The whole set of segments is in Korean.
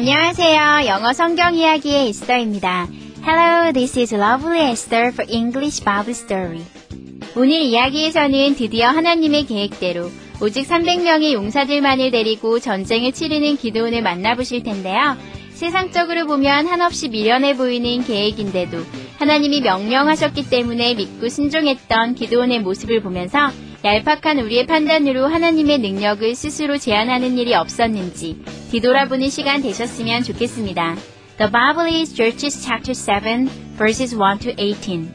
안녕하세요. 영어 성경 이야기의 에스더입니다. Hello, this is Lovely Esther for English Bible Story. 오늘 이야기에서는 드디어 하나님의 계획대로 오직 300명의 용사들만을 데리고 전쟁을 치르는 기도원을 만나보실 텐데요. 세상적으로 보면 한없이 미련해 보이는 계획인데도 하나님이 명령하셨기 때문에 믿고 순종했던 기도원의 모습을 보면서 얄팍한 우리의 판단으로 하나님의 능력을 스스로 제한하는 일이 없었는지 뒤돌아보는 시간 되셨으면 좋겠습니다. The Bible is Judges chapter 7 verses 1 to 18.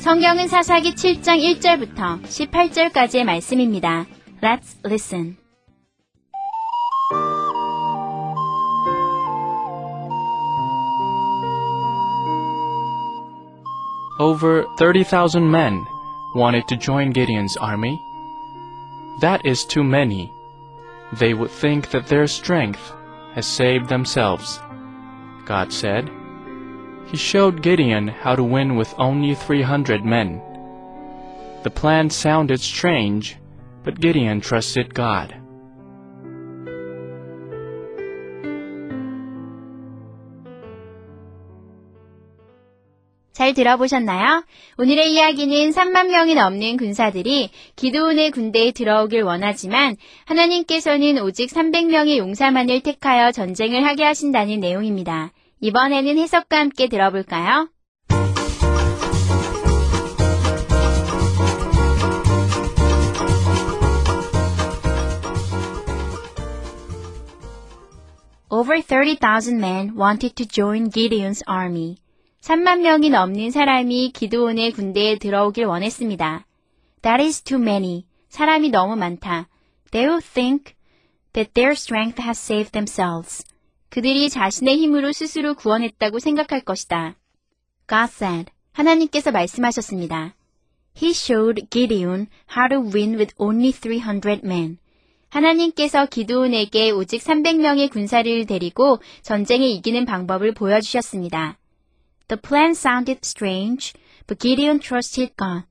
성경은 사사기 7장 1절부터 18절까지의 말씀입니다. Let's listen. Over 30,000 men wanted to join Gideon's army. That is too many. They would think that their strength has saved themselves. God said. He showed Gideon how to win with only 300 men. The plan sounded strange, but Gideon trusted God. 잘 들어보셨나요? 오늘의 이야기는 3만 명이 넘는 군사들이 기드온의 군대에 들어오길 원하지만 하나님께서는 오직 300명의 용사만을 택하여 전쟁을 하게 하신다는 내용입니다. 이번에는 해석과 함께 들어볼까요? Over 30,000 men wanted to join Gideon's army. 3만 명이 넘는 사람이 기드온의 군대에 들어오길 원했습니다. That is too many. 사람이 너무 많다. They will think that their strength has saved themselves. 그들이 자신의 힘으로 스스로 구원했다고 생각할 것이다. God said. 하나님께서 말씀하셨습니다. He showed Gideon how to win with only 300 men. 하나님께서 기드온에게 오직 300명의 군사를 데리고 전쟁에 이기는 방법을 보여주셨습니다. The plan sounded strange, but Gideon trusted God.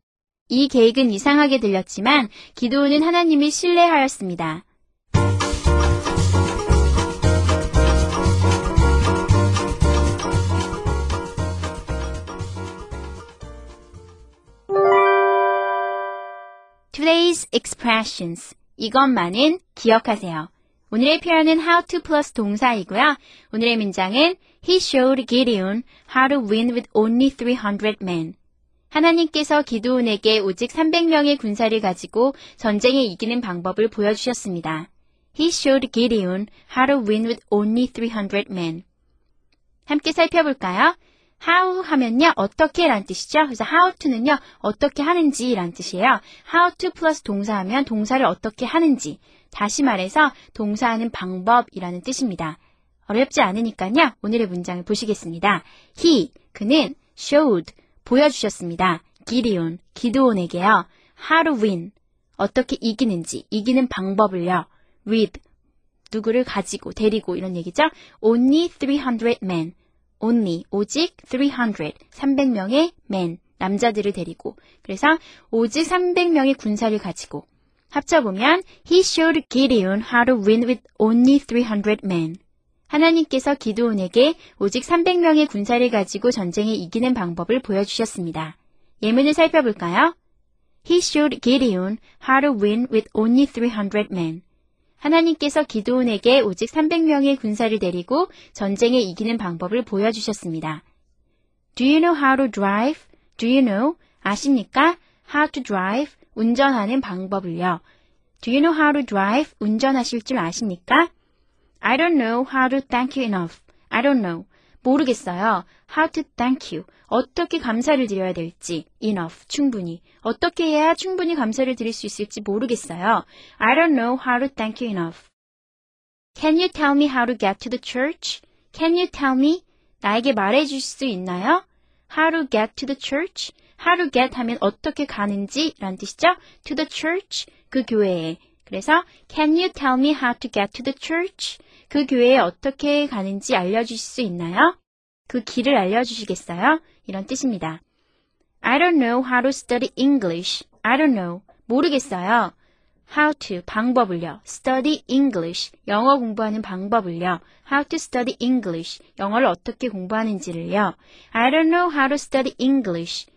이 계획은 이상하게 들렸지만 기도원은 하나님을 신뢰하였습니다. Today's expressions. 이것만은 기억하세요. 오늘의 표현은 how to 플러스 동사이고요. 오늘의 문장은 He showed Gideon how to win with only 300 men. 하나님께서 기드온에게 오직 300명의 군사를 가지고 전쟁에 이기는 방법을 보여주셨습니다. He showed Gideon how to win with only 300 men. 함께 살펴볼까요? how 하면요, 어떻게 라는 뜻이죠. 그래서 how to는요, 어떻게 하는지 라는 뜻이에요. how to 플러스 동사하면 동사를 어떻게 하는지. 다시 말해서 동사하는 방법이라는 뜻입니다. 어렵지 않으니까요. 오늘의 문장을 보시겠습니다. He, 그는 showed, 보여주셨습니다. 기디온, 기드온에게요. how to win, 어떻게 이기는지, 이기는 방법을요. with, 누구를 가지고, 데리고 이런 얘기죠. only 300 men, only, 오직 300, 300명의 men, 남자들을 데리고. 그래서 오직 300명의 군사를 가지고. 합쳐보면 He showed Gideon how to win with only 300 men. 하나님께서 기드온에게 오직 300명의 군사를 가지고 전쟁에 이기는 방법을 보여주셨습니다. 예문을 살펴볼까요? He showed Gideon how to win with only 300 men. 하나님께서 기드온에게 오직 300명의 군사를 데리고 전쟁에 이기는 방법을 보여주셨습니다. Do you know how to drive? Do you know? 아십니까? How to drive? 운전하는 방법을요. Do you know how to drive? 운전하실 줄 아십니까? I don't know how to thank you enough. I don't know. 모르겠어요. How to thank you. 어떻게 감사를 드려야 될지. Enough. 충분히. 어떻게 해야 충분히 감사를 드릴 수 있을지 모르겠어요. I don't know how to thank you enough. Can you tell me how to get to the church? Can you tell me? 나에게 말해줄 수 있나요? How to get to the church? To get 하면 어떻게 가는지 라는 뜻이죠. To the church, 그 교회에. 그래서 Can you tell me how to get to the church? 그 교회에 어떻게 가는지 알려주실 수 있나요? 그 길을 알려주시겠어요? 이런 뜻입니다. I don't know how to study English. I don't know. 모르겠어요. How to 방법을요. Study English. 영어 공부하는 방법을요. How to study English. 영어를 어떻게 공부하는지를요. I don't know how to study English.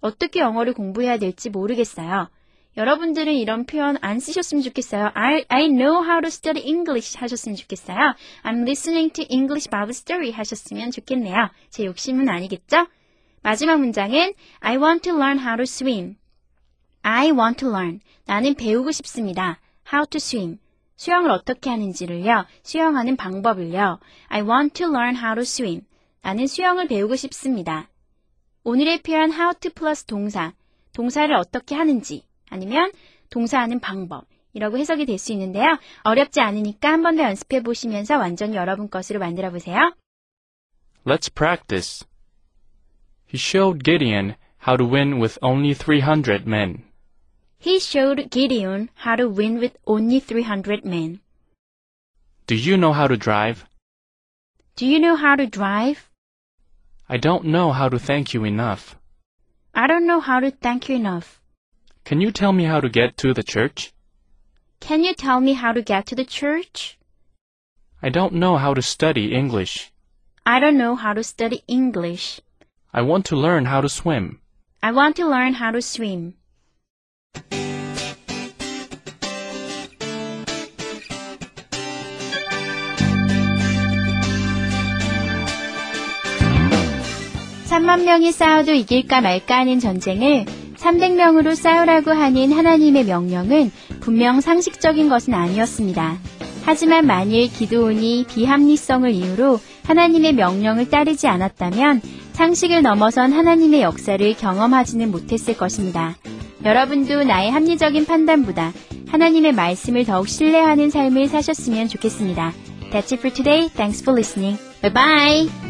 어떻게 영어를 공부해야 될지 모르겠어요. 여러분들은 이런 표현 안 쓰셨으면 좋겠어요. I, I know how to study English 하셨으면 좋겠어요. I'm listening to English Bible Story 하셨으면 좋겠네요. 제 욕심은 아니겠죠? 마지막 문장은 I want to learn how to swim. I want to learn. 나는 배우고 싶습니다. How to swim. 수영을 어떻게 하는지를요. 수영하는 방법을요. I want to learn how to swim. 나는 수영을 배우고 싶습니다. 오늘의 표현 how to 플러스 동사. 동사를 어떻게 하는지 아니면 동사하는 방법. 이라고 해석이 될 수 있는데요. 어렵지 않으니까 한 번 더 연습해 보시면서 완전히 여러분 것으로 만들어 보세요. Let's practice. He showed Gideon how to win with only 300 men. He showed Gideon how to win with only 300 men. Do you know how to drive? Do you know how to drive? I don't know how to thank you enough. I don't know how to thank you enough. Can you tell me how to get to the church? Can you tell me how to get to the church? I don't know how to study English. I don't know how to study English. I want to learn how to swim. I want to learn how to swim. 삼만 명이 싸워도 이길까 말까 하는 전쟁을 300명으로 싸우라고 하는 하나님의 명령은 분명 상식적인 것은 아니었습니다. 하지만 만일 기도온이 비합리성을 이유로 하나님의 명령을 따르지 않았다면 상식을 넘어선 하나님의 역사를 경험하지는 못했을 것입니다. 여러분도 나의 합리적인 판단보다 하나님의 말씀을 더욱 신뢰하는 삶을 사셨으면 좋겠습니다. That's it for today. Thanks for listening. Bye bye.